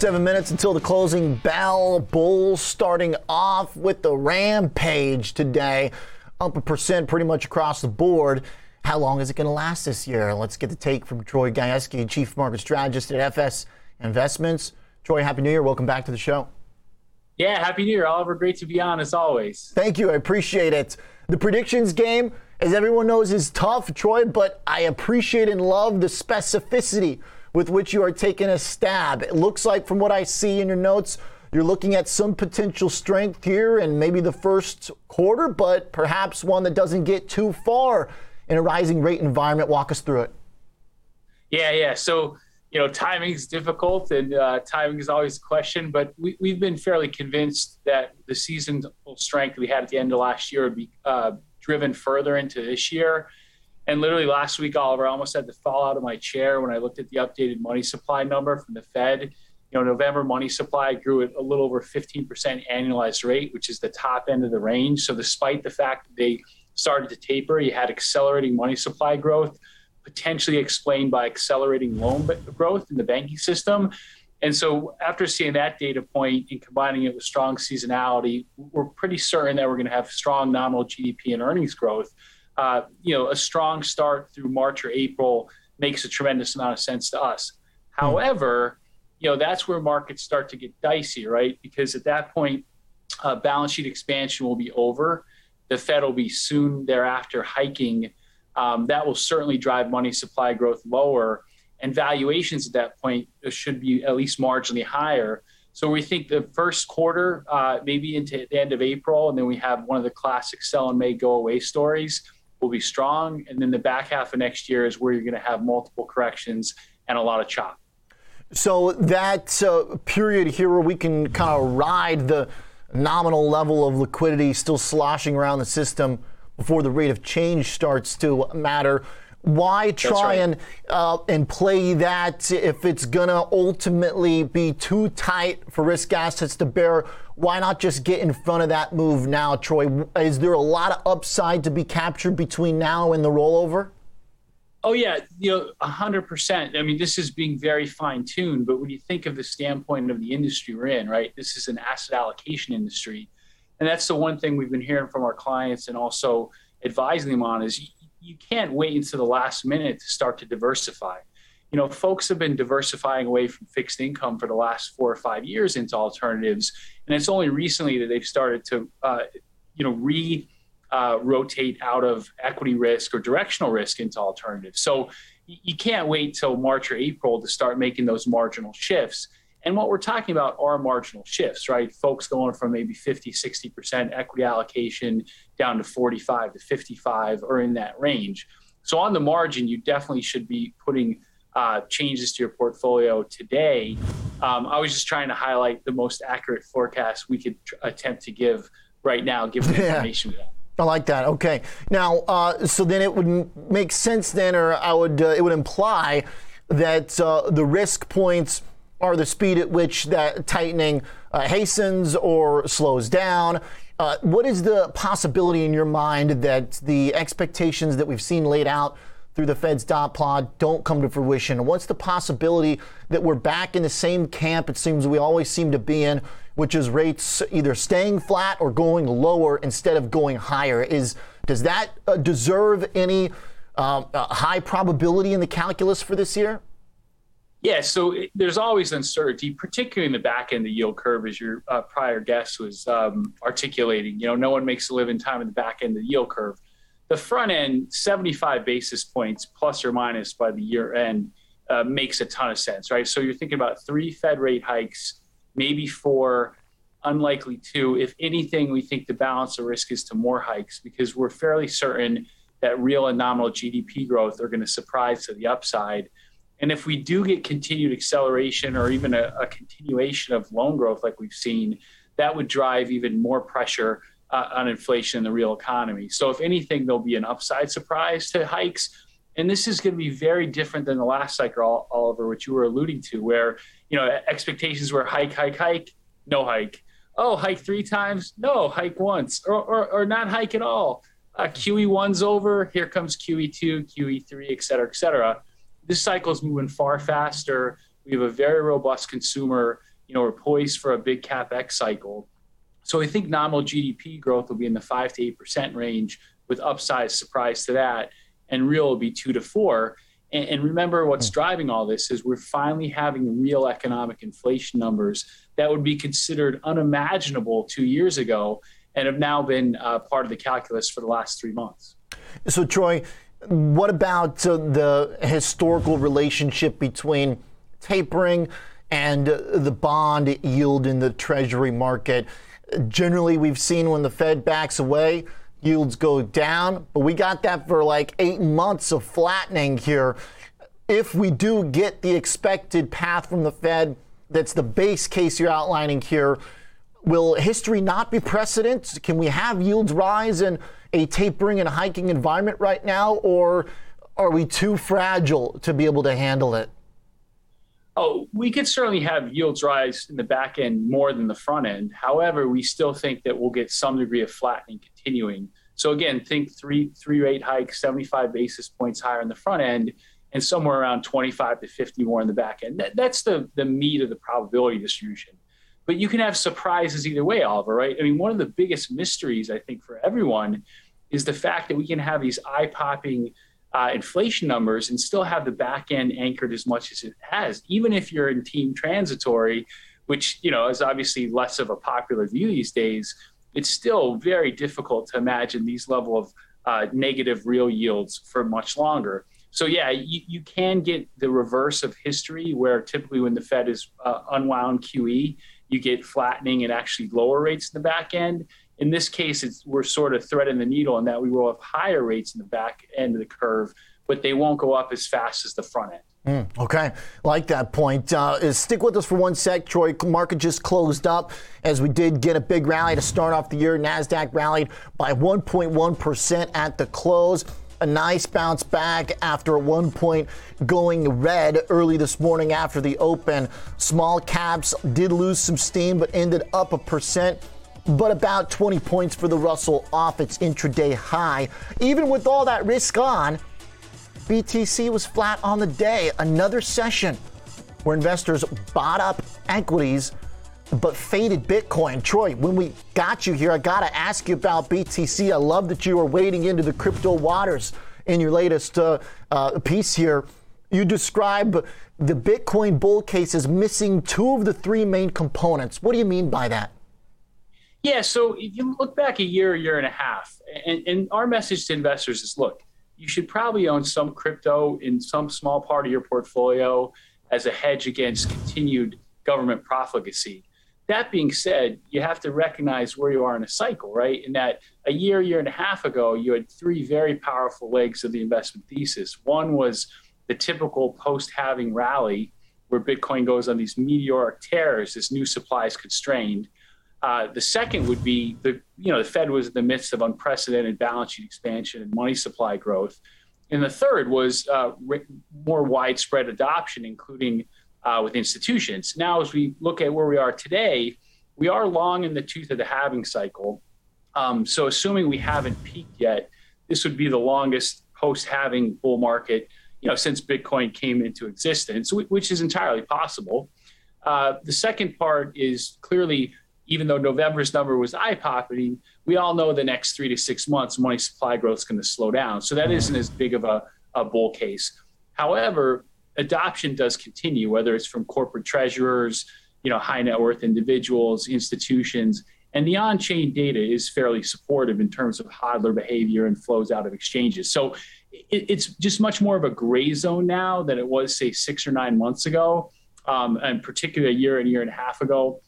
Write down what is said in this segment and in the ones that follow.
Seven minutes until the closing bell. Bulls starting off with the rampage today. Up a percent pretty much across the board. How long is it going to last this year? Let's get the take from Troy Gayeski, Chief Market Strategist at FS Investments. Troy, Happy New Year. Welcome back to the show. Yeah, Happy New Year, Oliver. Great to be on as always. Thank you. I appreciate it. The predictions game, as everyone knows, is tough, Troy, but I appreciate and love the specificity with which you are taking a stab. It looks like, from what I see in your notes, you're looking at some potential strength here and maybe the first quarter, but perhaps one that doesn't get too far in a rising rate environment. Walk us through it. Yeah, yeah. So, you know, timing is difficult and uh, timing is always a question, but we, have been fairly convinced that the seasonal strength we had at the end of last year would be uh, driven further into this year. And literally last week, Oliver, I almost had to fall out of my chair when I looked at the updated money supply number from the Fed. You know, November money supply grew at a little over 15% annualized rate, which is the top end of the range. So, despite the fact that they started to taper, you had accelerating money supply growth, potentially explained by accelerating loan growth in the banking system. And so, after seeing that data point and combining it with strong seasonality, we're pretty certain that we're going to have strong nominal GDP and earnings growth uh, you know, a strong start through March or April makes a tremendous amount of sense to us. Hmm. However, you know, that's where markets start to get dicey, right? Because at that point, uh, balance sheet expansion will be over. The Fed will be soon thereafter hiking. Um, that will certainly drive money supply growth lower, and valuations at that point should be at least marginally higher. So we think the first quarter, uh, maybe into the end of April, and then we have one of the classic sell and may go away stories will be strong. And then the back half of next year is where you're going to have multiple corrections and a lot of chop. So that uh, period here where we can kind of ride the nominal level of liquidity still sloshing around the system before the rate of change starts to matter why try right. and uh, and play that if it's gonna ultimately be too tight for risk assets to bear? Why not just get in front of that move now, Troy? Is there a lot of upside to be captured between now and the rollover? Oh yeah, you know, hundred percent. I mean, this is being very fine tuned, but when you think of the standpoint of the industry we're in, right? This is an asset allocation industry, and that's the one thing we've been hearing from our clients and also advising them on is you can't wait until the last minute to start to diversify. You know, folks have been diversifying away from fixed income for the last four or five years into alternatives, and it's only recently that they've started to, uh, you know, re uh, rotate out of equity risk or directional risk into alternatives. So you can't wait till March or April to start making those marginal shifts. And what we're talking about are marginal shifts, right? Folks going from maybe 50, 60% equity allocation down to 45 to 55 or in that range. So on the margin, you definitely should be putting uh, changes to your portfolio today. Um, I was just trying to highlight the most accurate forecast we could tr- attempt to give right now, given the information yeah. I like that. Okay. Now, uh, so then it would make sense then, or I would, uh, it would imply that uh, the risk points are the speed at which that tightening uh, hastens or slows down. Uh, what is the possibility in your mind that the expectations that we've seen laid out through the Fed's dot plot don't come to fruition? What's the possibility that we're back in the same camp it seems we always seem to be in, which is rates either staying flat or going lower instead of going higher? Is does that uh, deserve any uh, uh, high probability in the calculus for this year? Yeah, so it, there's always uncertainty, particularly in the back end of the yield curve, as your uh, prior guest was um, articulating. You know, no one makes a living time in the back end of the yield curve. The front end, 75 basis points plus or minus by the year end, uh, makes a ton of sense, right? So you're thinking about three Fed rate hikes, maybe four, unlikely two. If anything, we think the balance of risk is to more hikes because we're fairly certain that real and nominal GDP growth are going to surprise to the upside and if we do get continued acceleration or even a, a continuation of loan growth like we've seen, that would drive even more pressure uh, on inflation in the real economy. So, if anything, there'll be an upside surprise to hikes. And this is going to be very different than the last cycle, Oliver, which you were alluding to, where you know expectations were hike, hike, hike, no hike. Oh, hike three times? No, hike once, or or, or not hike at all. Uh, QE1's over. Here comes QE2, QE3, et cetera, et cetera this cycle is moving far faster. We have a very robust consumer. You know, we're poised for a big capex cycle. So I think nominal GDP growth will be in the five to eight percent range, with upside surprise to that, and real will be two to four. And, and remember, what's hmm. driving all this is we're finally having real economic inflation numbers that would be considered unimaginable two years ago, and have now been uh, part of the calculus for the last three months. So, Troy, what about uh, the historical relationship between tapering and uh, the bond yield in the Treasury market? Generally, we've seen when the Fed backs away, yields go down, but we got that for like eight months of flattening here. If we do get the expected path from the Fed, that's the base case you're outlining here. Will history not be precedent? Can we have yields rise in a tapering and hiking environment right now, or are we too fragile to be able to handle it? Oh, we could certainly have yields rise in the back end more than the front end. However, we still think that we'll get some degree of flattening continuing. So again, think three three rate hikes, 75 basis points higher in the front end, and somewhere around 25 to 50 more in the back end. That, that's the the meat of the probability distribution. But you can have surprises either way, Oliver. Right? I mean, one of the biggest mysteries I think for everyone is the fact that we can have these eye popping uh, inflation numbers and still have the back end anchored as much as it has, even if you're in team transitory, which you know is obviously less of a popular view these days. It's still very difficult to imagine these level of uh, negative real yields for much longer. So yeah, you, you can get the reverse of history, where typically when the Fed is uh, unwound QE, you get flattening and actually lower rates in the back end. In this case, it's, we're sort of threading the needle in that we will have higher rates in the back end of the curve, but they won't go up as fast as the front end. Mm, okay, like that point. Uh, stick with us for one sec, Troy. Market just closed up as we did get a big rally to start off the year. Nasdaq rallied by 1.1% at the close. A nice bounce back after one point going red early this morning after the open. Small caps did lose some steam, but ended up a percent but about 20 points for the Russell off its intraday high. Even with all that risk on, BTC was flat on the day. Another session where investors bought up equities but faded Bitcoin. Troy, when we got you here, I got to ask you about BTC. I love that you are wading into the crypto waters in your latest uh, uh, piece here. You describe the Bitcoin bull case as missing two of the three main components. What do you mean by that? Yeah, so if you look back a year, a year and a half, and, and our message to investors is look, you should probably own some crypto in some small part of your portfolio as a hedge against continued government profligacy. That being said, you have to recognize where you are in a cycle, right? In that a year, year and a half ago, you had three very powerful legs of the investment thesis. One was the typical post halving rally where Bitcoin goes on these meteoric tears as new supply is constrained. Uh, the second would be the you know the Fed was in the midst of unprecedented balance sheet expansion and money supply growth, and the third was uh, more widespread adoption, including uh, with institutions. Now, as we look at where we are today, we are long in the tooth of the halving cycle. Um, so, assuming we haven't peaked yet, this would be the longest post-halving bull market you know since Bitcoin came into existence, which is entirely possible. Uh, the second part is clearly even though November's number was eye popping, we all know the next three to six months money supply growth is going to slow down. So that isn't as big of a, a bull case. However, adoption does continue, whether it's from corporate treasurers, you know, high net worth individuals, institutions, and the on-chain data is fairly supportive in terms of hodler behavior and flows out of exchanges. So it, it's just much more of a gray zone now than it was, say, six or nine months ago, um, and particularly a year and a year and a half ago.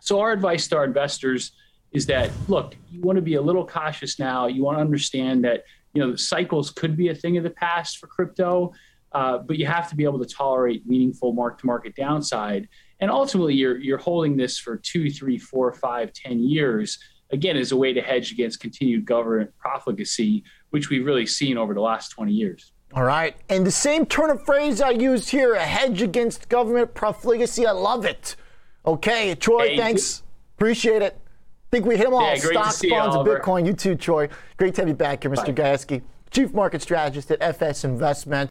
So our advice to our investors is that look, you want to be a little cautious now. You want to understand that you know cycles could be a thing of the past for crypto, uh, but you have to be able to tolerate meaningful mark-to-market downside. And ultimately, you're you're holding this for two, three, four, five, ten years. Again, as a way to hedge against continued government profligacy, which we've really seen over the last 20 years. All right. And the same turn of phrase I used here, a hedge against government profligacy. I love it. Okay, Troy, hey, thanks. Appreciate it. Think we hit them all. Yeah, Stocks, bonds, and Bitcoin. You too, Troy. Great to have you back here, Mr. Gayeski, Chief Market Strategist at FS Investment.